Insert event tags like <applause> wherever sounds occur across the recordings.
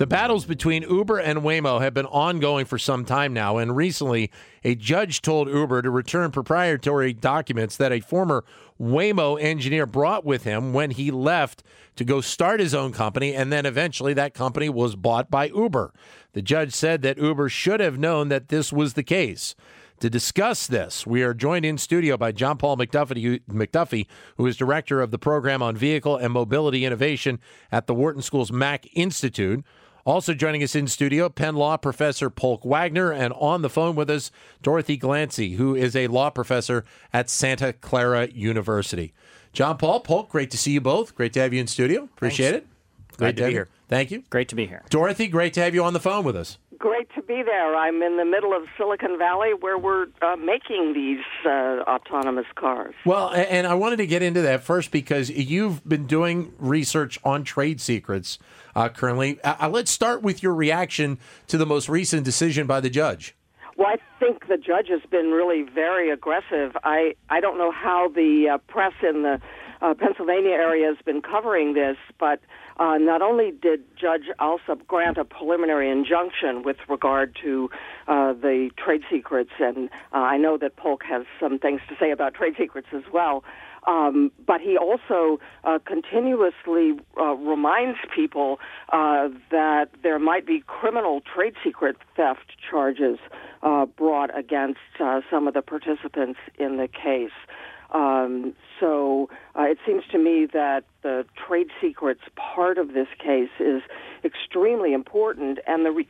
The battles between Uber and Waymo have been ongoing for some time now, and recently a judge told Uber to return proprietary documents that a former Waymo engineer brought with him when he left to go start his own company, and then eventually that company was bought by Uber. The judge said that Uber should have known that this was the case. To discuss this, we are joined in studio by John Paul MacDuffie, MacDuffie, who is director of the program on vehicle and mobility innovation at the Wharton School's Mack Institute. Also joining us in studio, Penn Law Professor Polk Wagner, and on the phone with us, Dorothy Glancy, who is a law professor at Santa Clara University. John Paul, Polk, great to see you both. Great to have you in studio. Appreciate Thanks. it. Glad to have be you. here. Thank you. Great to be here. Dorothy, great to have you on the phone with us. Great to be there. I'm in the middle of Silicon Valley where we're uh, making these uh, autonomous cars. Well, and I wanted to get into that first because you've been doing research on trade secrets uh, currently. Uh, uh, let's start with your reaction to the most recent decision by the judge. Well, I think the judge has been really very aggressive. I, I don't know how the uh, press in the uh, Pennsylvania area has been covering this, but uh, not only did Judge Alsup grant a preliminary injunction with regard to uh, the trade secrets, and uh, I know that Polk has some things to say about trade secrets as well. Um, but he also uh, continuously uh, reminds people uh, that there might be criminal trade secret theft charges brought against some of the participants in the case. Um, so uh, it seems to me that the trade secrets part of this case is extremely important, and the re-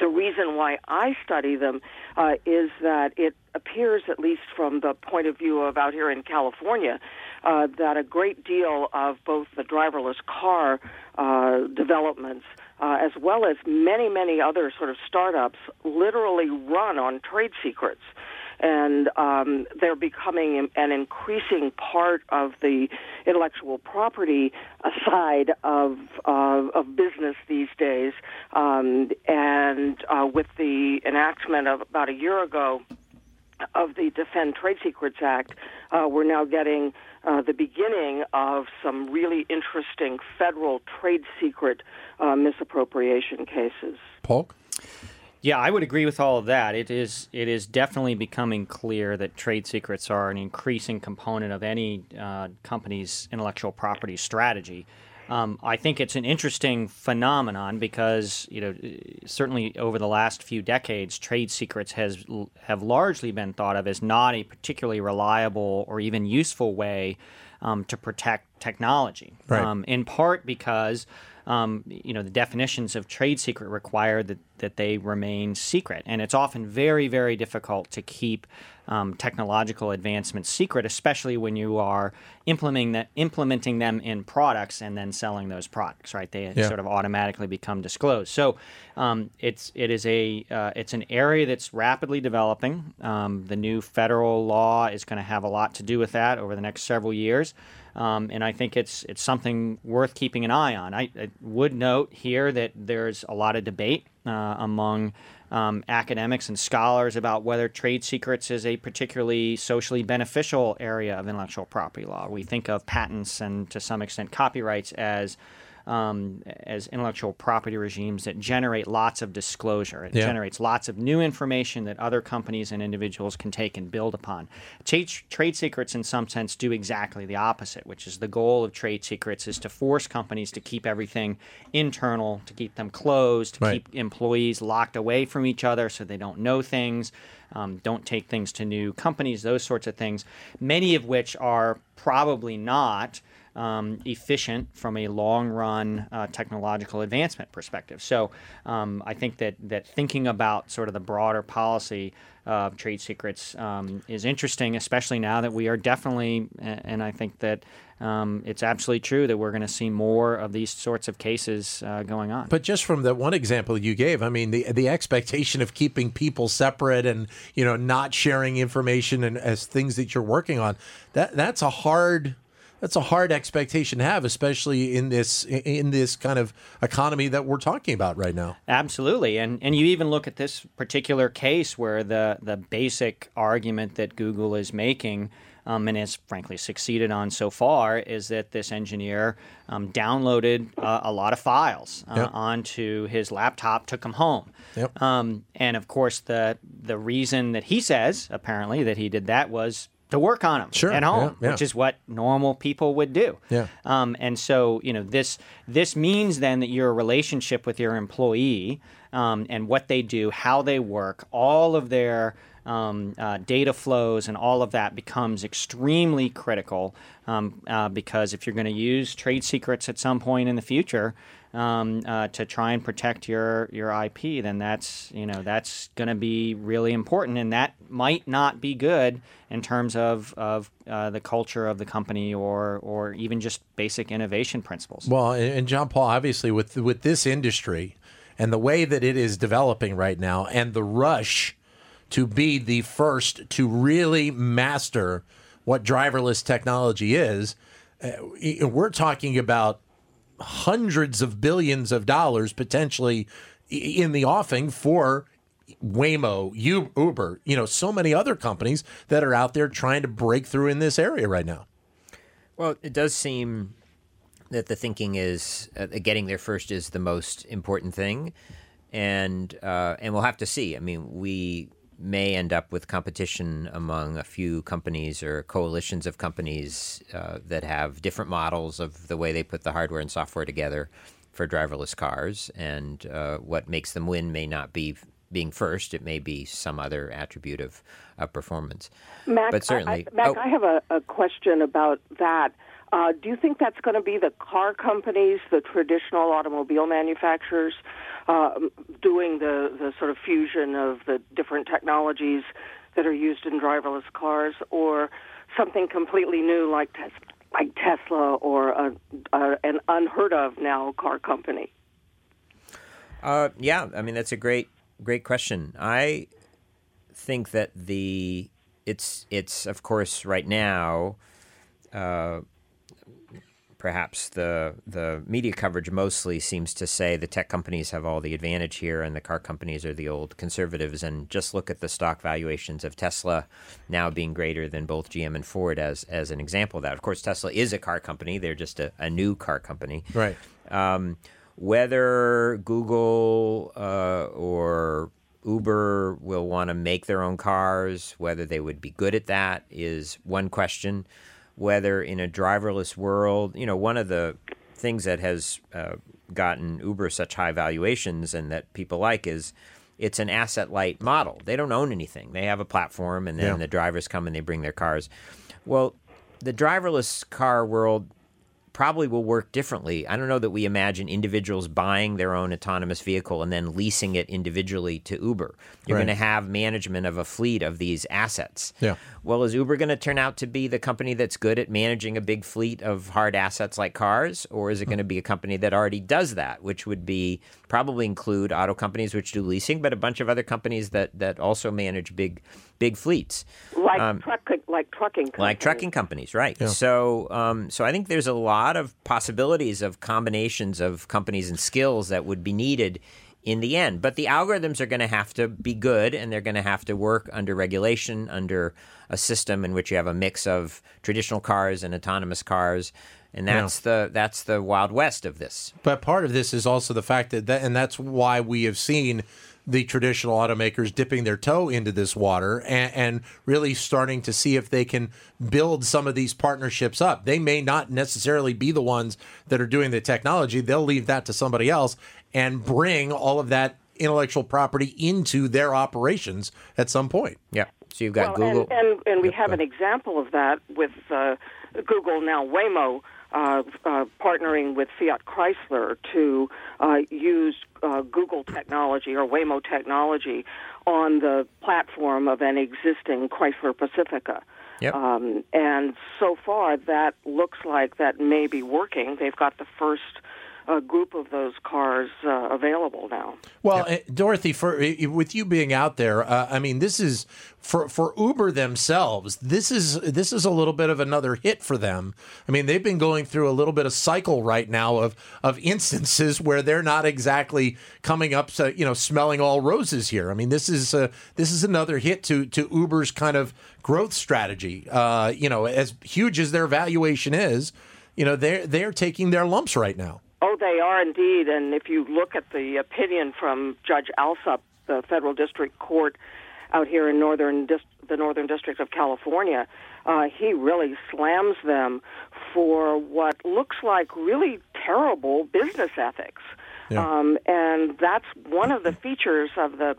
the reason why I study them uh, is that it appears, at least from the point of view of out here in California, uh, that a great deal of both the driverless car uh, developments uh, as well as many, many other sort of startups literally run on trade secrets and um, they're becoming an increasing part of the intellectual property side of of business these days. Um, and uh, with the enactment of about a year ago of the Defend Trade Secrets Act, uh, we're now getting uh, the beginning of some really interesting federal trade secret uh, misappropriation cases. Polk? Yeah, I would agree with all of that. It is it is definitely becoming clear that trade secrets are an increasing component of any uh, company's intellectual property strategy. Um, I think it's an interesting phenomenon because you know certainly over the last few decades, trade secrets has have largely been thought of as not a particularly reliable or even useful way um, to protect technology. Right. Um, in part because um, you know the definitions of trade secret require that that they remain secret, and it's often very very difficult to keep um, technological advancements secret, especially when you are implementing that, implementing them in products and then selling those products. Right, they Yeah. sort of automatically become disclosed. So um, it's it is a uh, it's an area that's rapidly developing. Um, the new federal law is going to have a lot to do with that over the next several years. Um, and I think it's it's something worth keeping an eye on. I, I would note here that there's a lot of debate uh, among um, academics and scholars about whether trade secrets is a particularly socially beneficial area of intellectual property law. We think of patents and to some extent copyrights as um, as intellectual property regimes that generate lots of disclosure. It Yeah. generates lots of new information that other companies and individuals can take and build upon. Trade, trade secrets, in some sense, do exactly the opposite, which is the goal of trade secrets is to force companies to keep everything internal, to keep them closed, to Right. keep employees locked away from each other so they don't know things, um, don't take things to new companies, those sorts of things, many of which are probably not um, efficient from a long run uh, technological advancement perspective. So um, I think that, that thinking about sort of the broader policy of trade secrets um, is interesting, especially now that we are definitely, and I think that um, it's absolutely true that we're going to see more of these sorts of cases uh, going on. But just from that one example you gave, I mean, the the expectation of keeping people separate and you know not sharing information and as things that you're working on, that that's a hard that's a hard expectation to have, especially in this in this kind of economy that we're talking about right now. Absolutely, and and you even look at this particular case where the the basic argument that Google is making. Um, and has frankly succeeded on so far is that this engineer um, downloaded uh, a lot of files uh, Yep. onto his laptop, took them home. Yep. Um, and of course, the the reason that he says apparently that he did that was to work on them Sure, at home, yeah, yeah. which is what normal people would do. Yeah. Um, and so, you know, this this means then that your relationship with your employee um, and what they do, how they work, all of their um, uh, data flows and all of that becomes extremely critical um, uh, because if you're going to use trade secrets at some point in the future um, uh, to try and protect your your IP, then that's you know that's going to be really important, and that might not be good in terms of of uh, the culture of the company or or even just basic innovation principles. Well, and, John Paul, obviously, with with this industry and the way that it is developing right now, and the rush to be the first to really master what driverless technology is, uh, we're talking about hundreds of billions of dollars potentially in the offing for Waymo, Uber, you know, so many other companies that are out there trying to break through in this area right now. Well, it does seem that the thinking is uh, getting there first is the most important thing, and uh, and we'll have to see. I mean, we may end up with competition among a few companies or coalitions of companies uh, that have different models of the way they put the hardware and software together for driverless cars, and uh, what makes them win may not be being first; it may be some other attribute of, of performance. Mac, but certainly, I, I, Mac, oh. I have a, a question about that. Uh, do you think that's going to be the car companies, the traditional automobile manufacturers, uh, doing the, the sort of fusion of the different technologies that are used in driverless cars, or something completely new like like Tesla or a, a, an unheard of now car company? Uh, yeah, I mean that's a great great question. I think that the it's it's of course right now. Uh, perhaps the the media coverage mostly seems to say the tech companies have all the advantage here and the car companies are the old conservatives and just look at the stock valuations of Tesla now being greater than both GM and Ford as as an example of that. Of course Tesla is a car company, they're just a, a new car company. Right. Um, whether Google uh, or Uber will want to make their own cars, whether they would be good at that is one question. Whether in a driverless world, you know, one of the things that has uh, gotten Uber such high valuations and that people like is it's an asset light model. They don't own anything. They have a platform and then Yeah. the drivers come and they bring their cars. Well, the driverless car world probably will work differently. I don't know that we imagine individuals buying their own autonomous vehicle and then leasing it individually to Uber. You're Right. going to have management of a fleet of these assets. Yeah. Well, is Uber going to turn out to be the company that's good at managing a big fleet of hard assets like cars, or is it hmm. going to be a company that already does that, which would be probably include auto companies which do leasing, but a bunch of other companies that that also manage big big fleets Like Um, truck, like trucking, companies. like trucking companies, right? So, um, so I think there's a lot of possibilities of combinations of companies and skills that would be needed in the end. But the algorithms are going to have to be good, and they're going to have to work under regulation, under a system in which you have a mix of traditional cars and autonomous cars, and that's the that's the wild west of this. But part of this is also the fact that, that and that's why we have seen the traditional automakers dipping their toe into this water and, and really starting to see if they can build some of these partnerships up. They may not necessarily be the ones that are doing the technology. They'll leave that to somebody else and bring all of that intellectual property into their operations at some point. Yeah. So you've got well, Google. And, and, and we Yep, have go an example of that with uh, Google now Waymo uh, uh, partnering with Fiat Chrysler to uh, use uh, Google technology or Waymo technology on the platform of an existing Chrysler Pacifica. Yep. Um, and so far, that looks like that may be working. They've got the first uh, group of those cars uh, available now. Well, uh, Dorothy, for uh, with you being out there, uh, I mean, this is for for Uber themselves. This is this is a little bit of another hit for them. I mean, they've been going through a little bit of cycle right now of of instances <laughs> where they're not exactly coming up, to, you know, smelling all roses here. I mean, this is uh, this is another hit to to Uber's kind of growth strategy. Uh, you know, as huge as their valuation is, you know, they're they're taking their lumps right now. Oh, they are indeed. And if you look at the opinion from Judge Alsup, the federal district court out here in northern Dis- the Northern District of California, uh, he really slams them for what looks like really terrible business ethics. Yeah. Um, and that's one of the features of the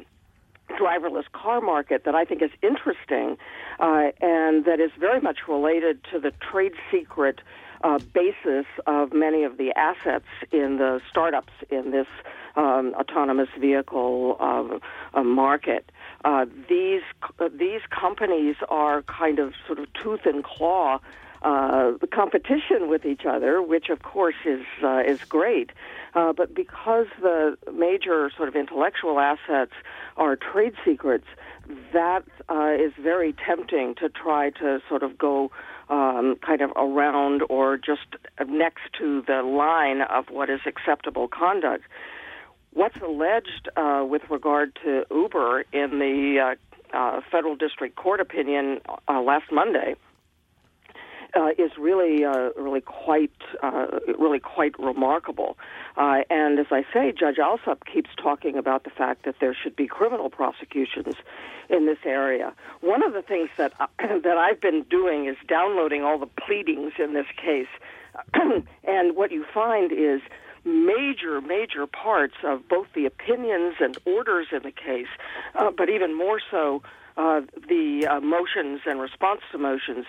driverless car market that I think is interesting uh, and that is very much related to the trade secret uh, basis of many of the assets in the startups in this um, autonomous vehicle uh, uh, market. Uh, these uh, these companies are kind of sort of tooth and claw uh, competition with each other, which of course is uh, is great. Uh, but because the major sort of intellectual assets are trade secrets, that uh, is very tempting to try to sort of go um, kind of around or just next to the line of what is acceptable conduct. What's alleged uh, with regard to Uber in the uh, uh, federal district court opinion uh, last Monday uh, is really, uh, really quite, uh, really quite remarkable. Uh, and as I say, Judge Alsup keeps talking about the fact that there should be criminal prosecutions in this area. One of the things that <clears throat> that I've been doing is downloading all the pleadings in this case, <clears throat> and what you find is major, major parts of both the opinions and orders in the case, uh, but even more so uh, the uh, motions and response to motions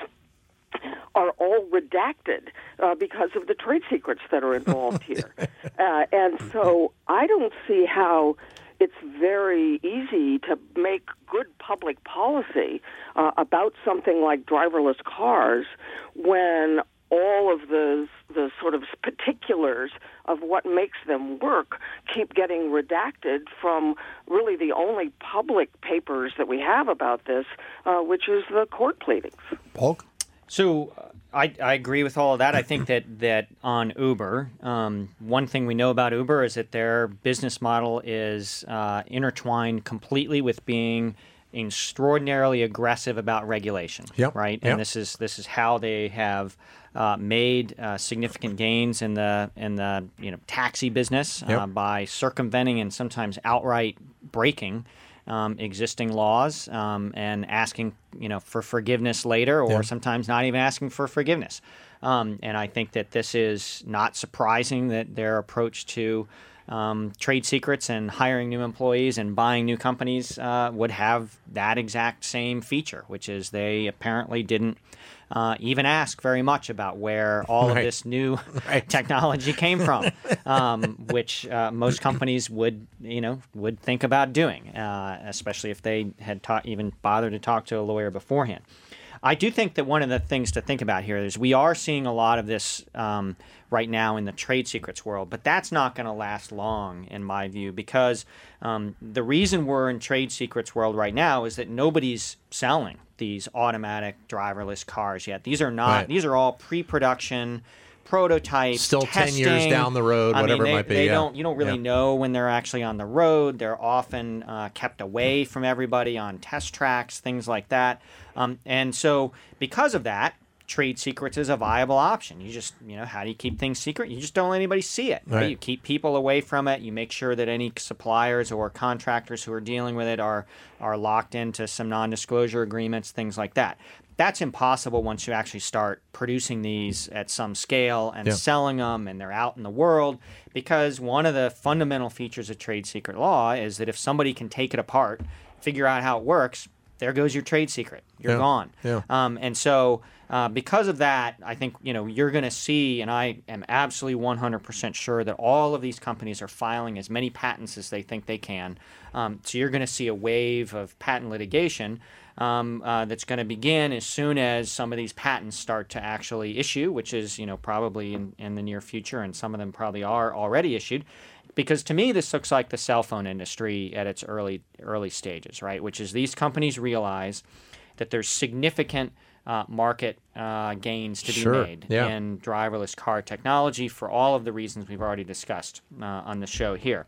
are all redacted uh, because of the trade secrets that are involved <laughs> here. uh, and so I don't see how it's very easy to make good public policy uh, about something like driverless cars when all of the the sort of particulars of what makes them work keep getting redacted from really the only public papers that we have about this, uh, which is the court pleadings. Polk? So uh, I, I agree with all of that. I think that, <laughs> that on Uber, um, one thing we know about Uber is that their business model is uh, intertwined completely with being extraordinarily aggressive about regulation. Yep. Right. Yep. And this is this is how they have uh, made uh, significant gains in the in the you know taxi business uh, Yep. by circumventing and sometimes outright breaking um, existing laws um, and asking you know for forgiveness later, or Yeah. sometimes not even asking for forgiveness. Um, and I think that this is not surprising that their approach to um, trade secrets and hiring new employees and buying new companies uh, would have that exact same feature, which is they apparently didn't uh, even ask very much about where all Right. of this new <laughs> Right. <laughs> technology came from, <laughs> um, which uh, most companies would, you know, would think about doing, uh, especially if they had ta- even bothered to talk to a lawyer beforehand. I do think that one of the things to think about here is we are seeing a lot of this um, right now in the trade secrets world, but that's not going to last long, in my view, because um, the reason we're in trade secrets world right now is that nobody's selling these automatic driverless cars yet. These are not. Right. These are all pre-production prototypes. Still 10 years down the road, I mean, whatever it they- might be, They yeah. don't. You don't really Yeah. know when they're actually on the road. They're often uh, kept away from everybody on test tracks, things like that. Um, and so, because of that, trade secrets is a viable option. You just, you know, how do you keep things secret? You just don't let anybody see it. Right? Right. You keep people away from it. You make sure that any suppliers or contractors who are dealing with it are are locked into some non-disclosure agreements, things like that. That's impossible once you actually start producing these at some scale and Yeah. selling them and they're out in the world because one of the fundamental features of trade secret law is that if somebody can take it apart, figure out how it works, there goes your trade secret. You're Yeah. gone. Yeah. Um, and so uh, because of that, I think you know you're going to see, and I am absolutely 100% sure that all of these companies are filing as many patents as they think they can. Um, so you're going to see a wave of patent litigation um, uh, that's going to begin as soon as some of these patents start to actually issue, which is you know probably in, in the near future, and some of them probably are already issued. Because to me, this looks like the cell phone industry at its early early stages, right? Which is these companies realize that there's significant uh, market uh, gains to Sure, be made yeah. in driverless car technology for all of the reasons we've already discussed uh, on the show here.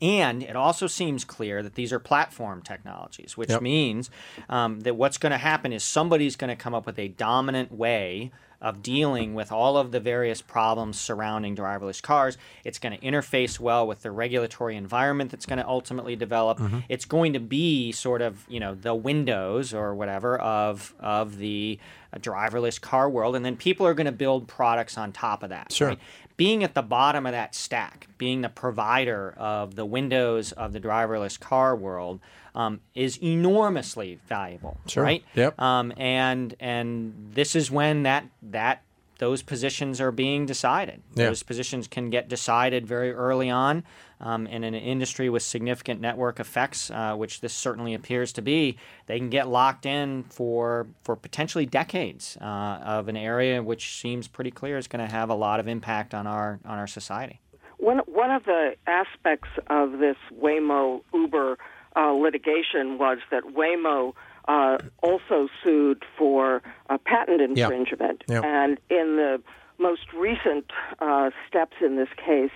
And it also seems clear that these are platform technologies, which Yep. means um, that what's going to happen is somebody's going to come up with a dominant way of dealing with all of the various problems surrounding driverless cars. It's going to interface well with the regulatory environment that's going to ultimately develop. It's going to be sort of, you know, the windows or whatever of of the uh, driverless car world, and then people are going to build products on top of that. Sure. right? being at the bottom of that stack, being the provider of the windows of the driverless car world, um, is enormously valuable. Sure. Right. Yep. Um, and and this is when that that those positions are being decided. Yeah. Those positions can get decided very early on. Um, in an industry with significant network effects, uh, which this certainly appears to be, they can get locked in for for potentially decades uh, of an area which seems pretty clear is going to have a lot of impact on our on our society. One one of the aspects of this Waymo Uber uh, litigation was that Waymo uh, also sued for uh, patent infringement, Yeah. and in the most recent uh, steps in this case.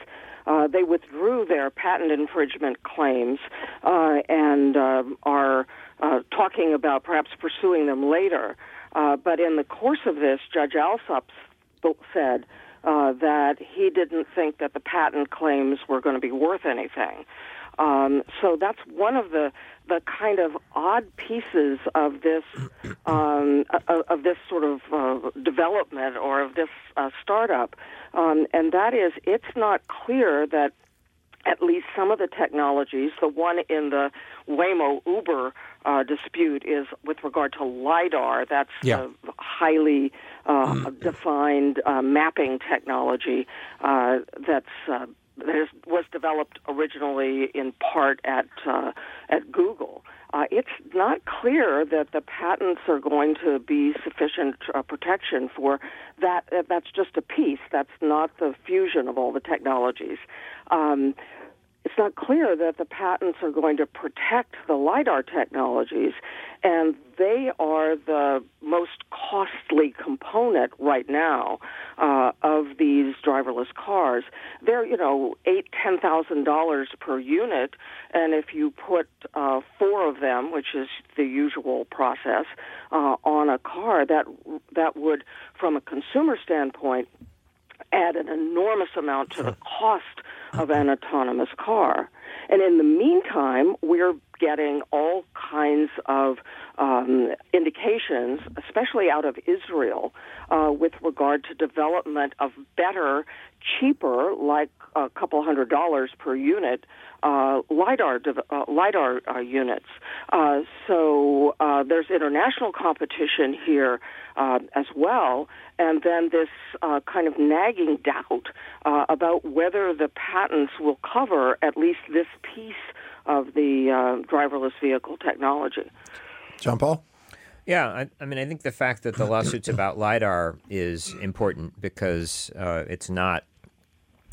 Uh, they withdrew their patent infringement claims uh, and um are uh, talking about perhaps pursuing them later. Uh, but in the course of this, Judge Alsup said uh, that he didn't think that the patent claims were going to be worth anything. Um, so that's one of the the kind of odd pieces of this <clears throat> um, of, this sort of uh, development or of this uh, startup, um, and that is it's not clear that at least some of the technologies, the one in the Waymo Uber uh, dispute is with regard to LIDAR. That's Yeah. the highly uh, defined uh, mapping technology uh, that's. That was developed originally in part at uh, at Google. Uh, it's not clear that the patents are going to be sufficient uh, protection for that. Uh, that's just a piece. That's not the fusion of all the technologies. Um, it's not clear that the patents are going to protect the LIDAR technologies, and they are the most costly component right now uh, of these driverless cars. They're, you know, eight, ten thousand dollars per unit, and if you put uh, four of them, which is the usual process, uh, on a car, that that would, from a consumer standpoint, add an enormous amount to the <laughs> cost of an autonomous car. And in the meantime, we're getting all kinds of um, indications, especially out of Israel, uh, with regard to development of better, cheaper, like a couple hundred dollars per unit, uh, lidar uh, lidar uh, units. Uh, so uh, there's international competition here uh, as well, and then this kind of nagging doubt about whether the patents will cover at least this piece of the uh, driverless vehicle technology. John Paul? Yeah, I, I mean, I think the fact that the lawsuits about lidar is important because uh, it's not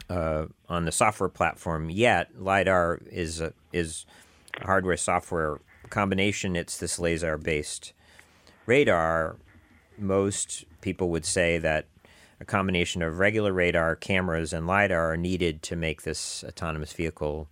uh, on the software platform yet. Lidar is a, is a hardware software combination. It's this laser based radar. Most people would say that a combination of regular radar, cameras, and lidar are needed to make this autonomous vehicle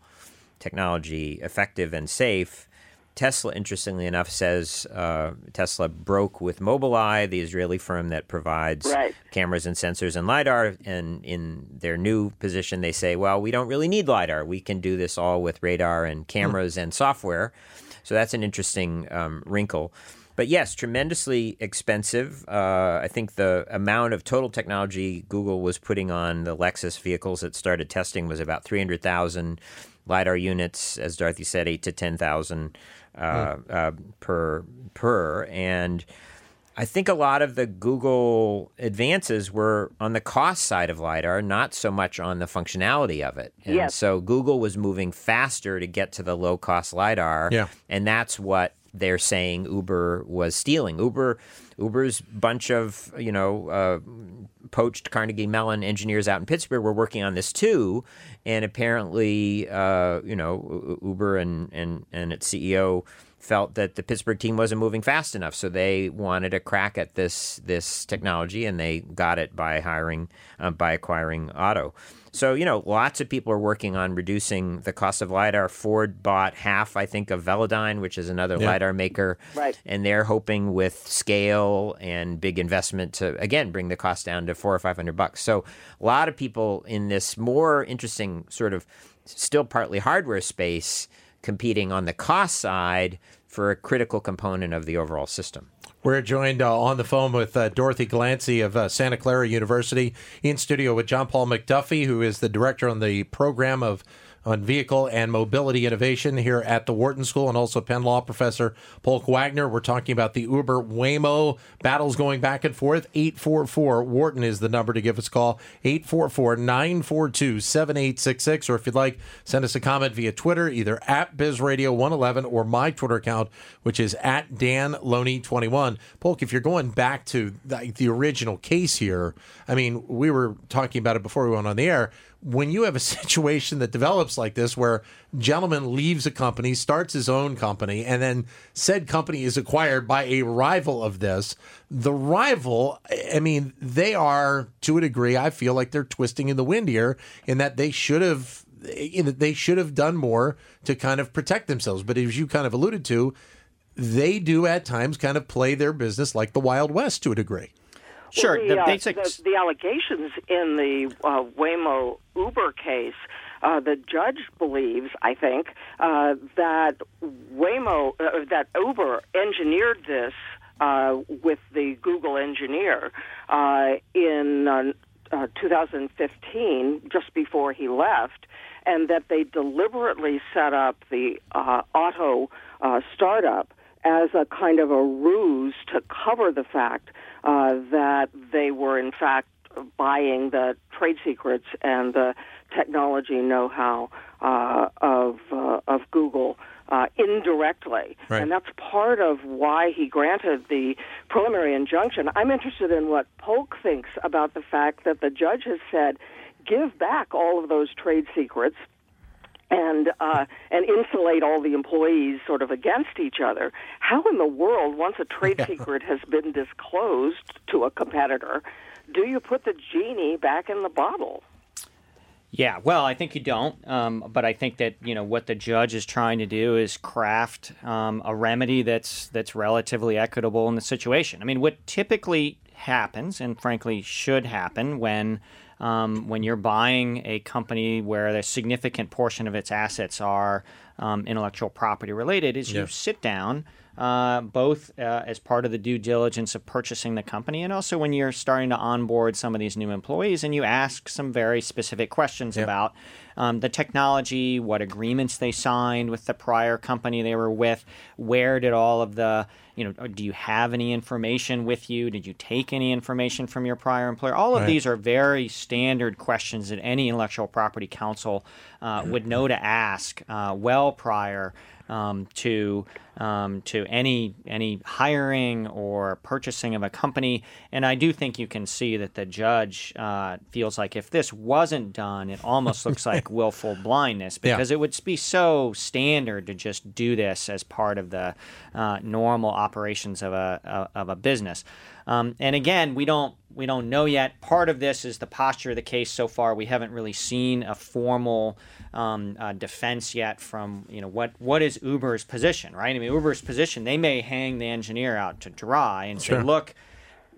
technology effective and safe. Tesla, interestingly enough, says uh, Tesla broke with Mobileye, the Israeli firm that provides Right. cameras and sensors and LiDAR. And in their new position, they say, well, we don't really need LiDAR. We can do this all with radar and cameras and software. So that's an interesting um, wrinkle. But yes, tremendously expensive. Uh, I think the amount of total technology Google was putting on the Lexus vehicles that started testing was about 300,000 lidar units, as Dorothy said, eight to ten thousand uh, uh, per per, and I think a lot of the Google advances were on the cost side of LiDAR, not so much on the functionality of it. And Yes. so Google was moving faster to get to the low cost LiDAR. Yeah. And that's what they're saying Uber was stealing. Uber Uber's bunch of, you know, uh, poached Carnegie Mellon engineers out in Pittsburgh were working on this too. And apparently, uh, you know, Uber and, and, and its CEO felt that the Pittsburgh team wasn't moving fast enough, so they wanted a crack at this this technology, and they got it by hiring uh, by acquiring Otto. So you know, lots of people are working on reducing the cost of lidar. Ford bought half, I think, of Velodyne, which is another Yeah. lidar maker, Right. and they're hoping with scale and big investment to again bring the cost down to four or five hundred bucks. So a lot of people in this more interesting sort of still partly hardware space competing on the cost side for a critical component of the overall system. We're joined uh, on the phone with uh, Dorothy Glancy of uh, Santa Clara University in studio with John Paul MacDuffie, who is the director on the program of on vehicle and mobility innovation here at the Wharton School, and also Penn Law professor Polk Wagner. We're talking about the Uber Waymo battles going back and forth. 844 Wharton is the number to give us a call. 844 942 7866. Or if you'd like, send us a comment via Twitter, either at BizRadio111 or my Twitter account, which is at Dan Loney21. Polk, if you're going back to the, the original case here, I mean, we were talking about it before we went on the air. When you have a <laughs> situation that develops like this, where gentleman leaves a company, starts his own company, and then said company is acquired by a rival of this, the rival, I mean, they are to a degree, I feel like they're twisting in the wind here in that they should have they should have done more to kind of protect themselves. But as you kind of alluded to, they do at times kind of play their business like the Wild West to a degree. Sure, Well, the uh, basics. The, the allegations in the uh, Waymo Uber case, uh, the judge believes, I think, uh, that Waymo, uh, that Uber engineered this uh, with the Google engineer uh, in uh, uh, 2015, just before he left, and that they deliberately set up the uh, Otto uh, startup as a kind of a ruse to cover the fact uh, that they were in fact buying the trade secrets and the technology know-how uh, of uh, of Google uh, indirectly, Right. and that's part of why he granted the preliminary injunction. I'm interested in what Polk thinks about the fact that the judge has said, give back all of those trade secrets and uh, and insulate all the employees sort of against each other. How in the world, once a trade secret has been disclosed to a competitor, do you put the genie back in the bottle? Yeah, well, I think you don't, um, but I think that you know what the judge is trying to do is craft um, a remedy that's that's relatively equitable in the situation. I mean, what typically happens, and frankly should happen, when um, when you're buying a company where a significant portion of its assets are um, intellectual property related, is Yeah. you sit down. Uh, both uh, as part of the due diligence of purchasing the company and also when you're starting to onboard some of these new employees and you ask some very specific questions about um, the technology, what agreements they signed with the prior company they were with, where did all of the, you know, do you have any information with you? Did you take any information from your prior employer? All of Right. these are very standard questions that any intellectual property counsel uh, would know to ask uh, well prior um, to um, to any any hiring or purchasing of a company. And I do think you can see that the judge uh, feels like if this wasn't done, it almost looks like <laughs> willful blindness Yeah. because it would be so standard to just do this as part of the uh, normal operations of a of a business. Um, and again, we don't we don't know yet. Part of this is the posture of the case so far. We haven't really seen a formal um, uh, defense yet from you know what what is Uber's position, right? I mean, Uber's position they may hang the engineer out to dry and Sure. say, look.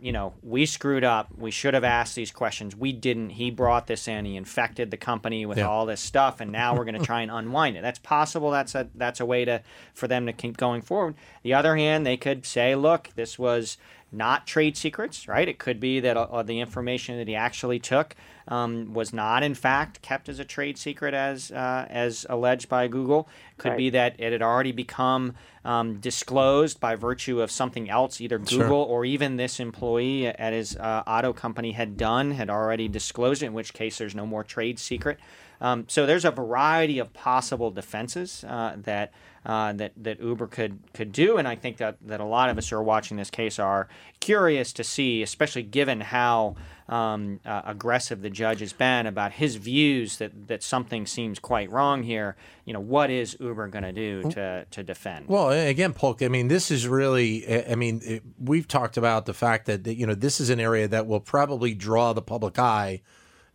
You know, we screwed up. We should have asked these questions. We didn't. He brought this in. He infected the company with Yeah. all this stuff, and now we're going to try and unwind it. That's possible. That's a that's a way to for them to keep going forward. The other hand, they could say, look, this was not trade secrets, right? It could be that uh, the information that he actually took um, was not, in fact, kept as a trade secret as uh, as alleged by Google. Could Right. be that it had already become um, disclosed by virtue of something else, either Google or even this employee at his uh, Otto company had done, had already disclosed it. In which case, there's no more trade secret. Um, so there's a variety of possible defenses uh, that uh, that that Uber could could do, and I think that that a lot of us who are watching this case are curious to see, especially given how um, uh, aggressive the judge has been about his views that that something seems quite wrong here. You know, what is Uber going to do to to defend? Well, again, Polk, I mean, this is really, I mean, it, we've talked about the fact that, you know, this is an area that will probably draw the public eye,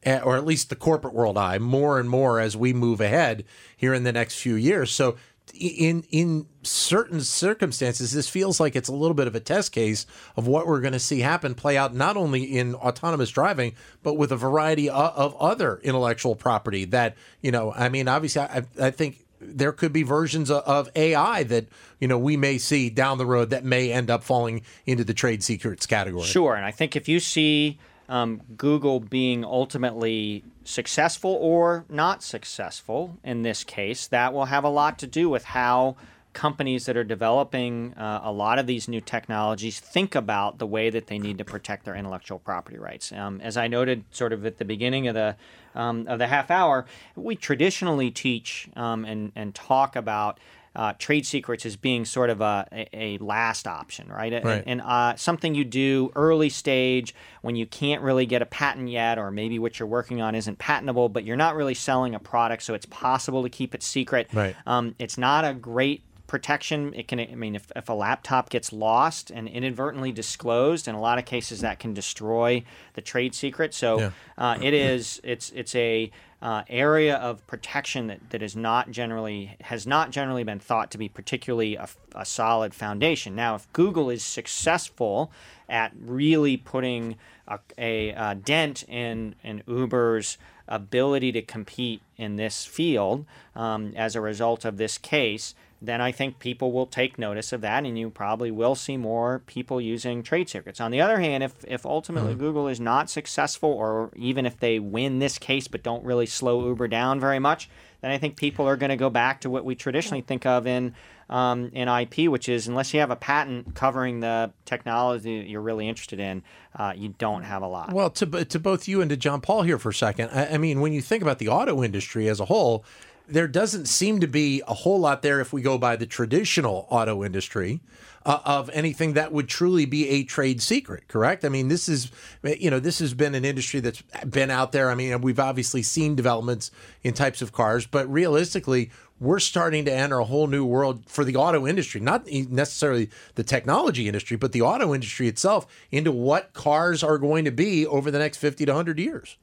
or at least the corporate world eye, more and more as we move ahead here in the next few years. So, in in certain circumstances, this feels like it's a little bit of a test case of what we're going to see happen play out not only in autonomous driving, but with a variety of, of other intellectual property. That you know, I mean, obviously, I, I think there could be versions of, of AI that you know we may see down the road that may end up falling into the trade secrets category. Sure, and I think if you see um, Google being ultimately successful or not successful in this case, that will have a lot to do with how companies that are developing uh, a lot of these new technologies think about the way that they need to protect their intellectual property rights. Um, as I noted, sort of at the beginning of the um, of the half hour, we traditionally teach um, and and talk about uh, trade secrets as being sort of a, a, a last option, right? And- Right. And, uh, something you do early stage when you can't really get a patent yet, or maybe what you're working on isn't patentable, but you're not really selling a product, so it's possible to keep it secret. Right. Um, it's not a great protection. It can, I mean, if, if a laptop gets lost and inadvertently disclosed, in a lot of cases that can destroy the trade secret. So Yeah. uh, it is, it's, it's a uh, area of protection that, that is not generally has not generally been thought to be particularly a, a solid foundation. Now, if Google is successful at really putting a, a, uh dent in in Uber's ability to compete in this field um, as a result of this case, then I think people will take notice of that, and you probably will see more people using trade secrets. On the other hand, if if ultimately Google is not successful, or even if they win this case but don't really slow Uber down very much, then I think people are going to go back to what we traditionally think of in um, in IP, which is unless you have a patent covering the technology that you're really interested in, uh, you don't have a lot. Well, to to both you and to John Paul here for a second. I, I mean, when you think about the auto industry as a whole, there doesn't seem to be a whole lot there if we go by the traditional auto industry uh, of anything that would truly be a trade secret. Correct? I mean, this is you know this has been an industry that's been out there. I mean, we've obviously seen developments in types of cars, but realistically. We're starting to enter a whole new world for the auto industry, not necessarily the technology industry, but the auto industry itself, into what cars are going to be over the next 50 to 100 years.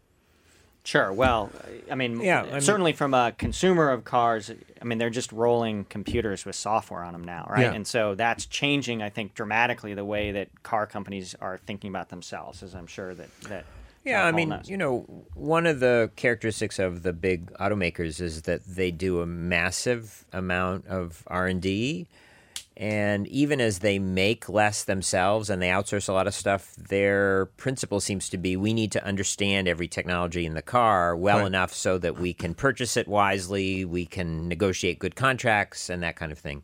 Sure. Well, I mean, Yeah, I mean- certainly from a consumer of cars, I mean, they're just rolling computers with software on them now, right? Yeah. And so that's changing, I think, dramatically the way that car companies are thinking about themselves, as I'm sure that that. Yeah, John I mean, knows. you know, one of the characteristics of the big automakers is that they do a massive amount of R and D, and even as they make less themselves and they outsource a lot of stuff, their principle seems to be: we need to understand every technology in the car well Right. enough so that we can purchase it wisely, we can negotiate good contracts, and that kind of thing.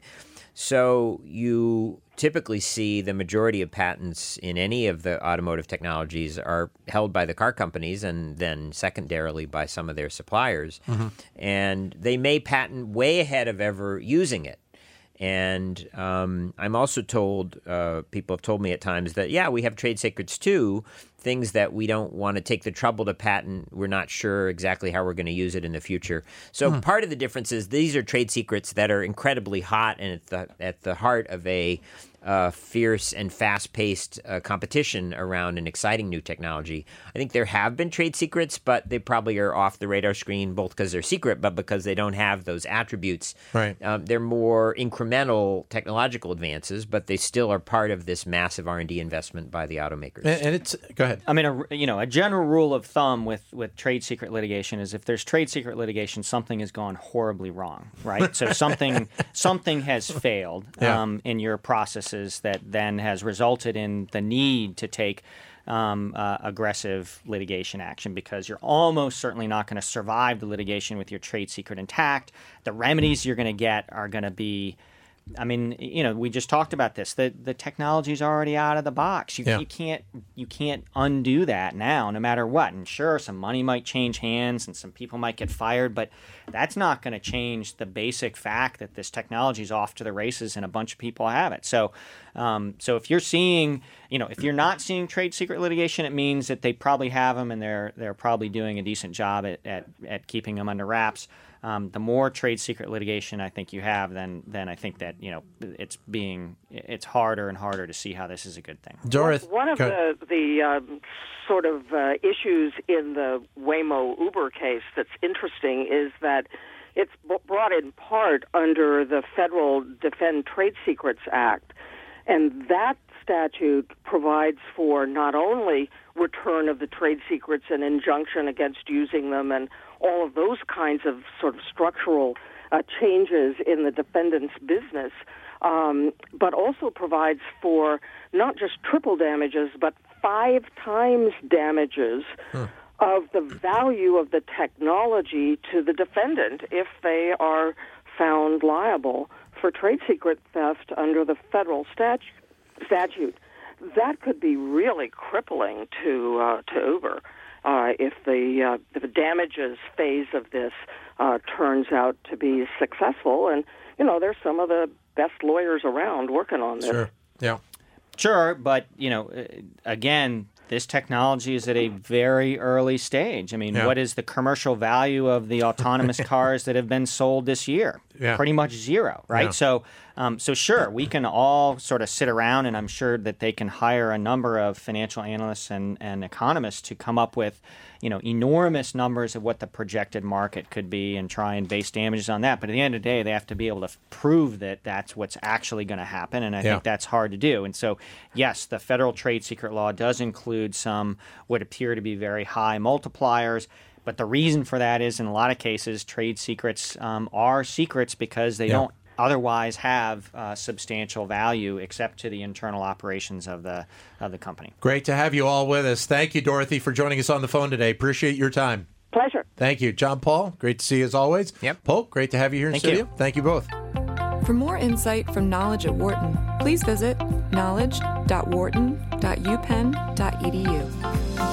So you typically see the majority of patents in any of the automotive technologies are held by the car companies and then secondarily by some of their suppliers. Mm-hmm. And they may patent way ahead of ever using it. And um, I'm also told, uh, people have told me at times that, yeah, we have trade secrets too, things that we don't want to take the trouble to patent. We're not sure exactly how we're going to use it in the future. So part of the difference is these are trade secrets that are incredibly hot and at the, at the heart of a uh, fierce and fast paced uh, competition around an exciting new technology. I think there have been trade secrets, but they probably are off the radar screen, both because they're secret, but because they don't have those attributes. Right. Um, they're more incremental technological advances, but they still are part of this massive R and D investment by the automakers. And, and it's go ahead. ahead. I mean, a, you know, a general rule of thumb with, with trade secret litigation is if there's trade secret litigation, something has gone horribly wrong, right? so something <laughs> something has failed Yeah. um, in your that then has resulted in the need to take um, uh, aggressive litigation action because you're almost certainly not going to survive the litigation with your trade secret intact. The remedies you're going to get are going to be. I mean, you know, we just talked about this. The the technology's already out of the box. You, Yeah. you can't you can't undo that now, no matter what. And sure, some money might change hands and some people might get fired, but that's not going to change the basic fact that this technology is off to the races and a bunch of people have it. So, um, so if you're seeing, you know, if you're not seeing trade secret litigation, it means that they probably have them and they're they're probably doing a decent job at at, at keeping them under wraps. Um, the more trade secret litigation I think you have, then then I think that you know it's being it's harder and harder to see how this is a good thing. Dorothy. One of the the um, sort of uh, issues in the Waymo Uber case that's interesting is that it's b- brought in part under the Federal Defend Trade Secrets Act, and that statute provides for not only return of the trade secrets and injunction against using them and all of those kinds of sort of structural uh, changes in the defendant's business, um, but also provides for not just triple damages, but five times damages of the value of the technology to the defendant if they are found liable for trade secret theft under the federal statute. Statute. That could be really crippling to uh, to Uber uh, if the uh, the damages phase of this uh, turns out to be successful. And you know, there's some of the best lawyers around working on this. Sure. Yeah. Sure, but you know, uh, again, this technology is at a very early stage. I mean, Yeah. what is the commercial value of the autonomous <laughs> cars that have been sold this year? Yeah. Pretty much zero, right? Yeah. So, um, so sure, we can all sort of sit around, and I'm sure that they can hire a number of financial analysts and, and economists to come up with, you know, enormous numbers of what the projected market could be, and try and base damages on that. But at the end of the day, they have to be able to f- prove that that's what's actually going to happen, and I Yeah. think that's hard to do. And so, yes, the federal trade secret law does include some what appear to be very high multipliers. But the reason for that is, in a lot of cases, trade secrets um, are secrets because they Yeah. don't otherwise have uh, substantial value except to the internal operations of the of the company. Great to have you all with us. Thank you, Dorothy, for joining us on the phone today. Appreciate your time. Pleasure. Thank you. John Paul, great to see you as always. Yep. Polk, great to have you here in Thank studio. you. Thank you both. For more insight from Knowledge at Wharton, please visit knowledge.wharton.upenn.edu.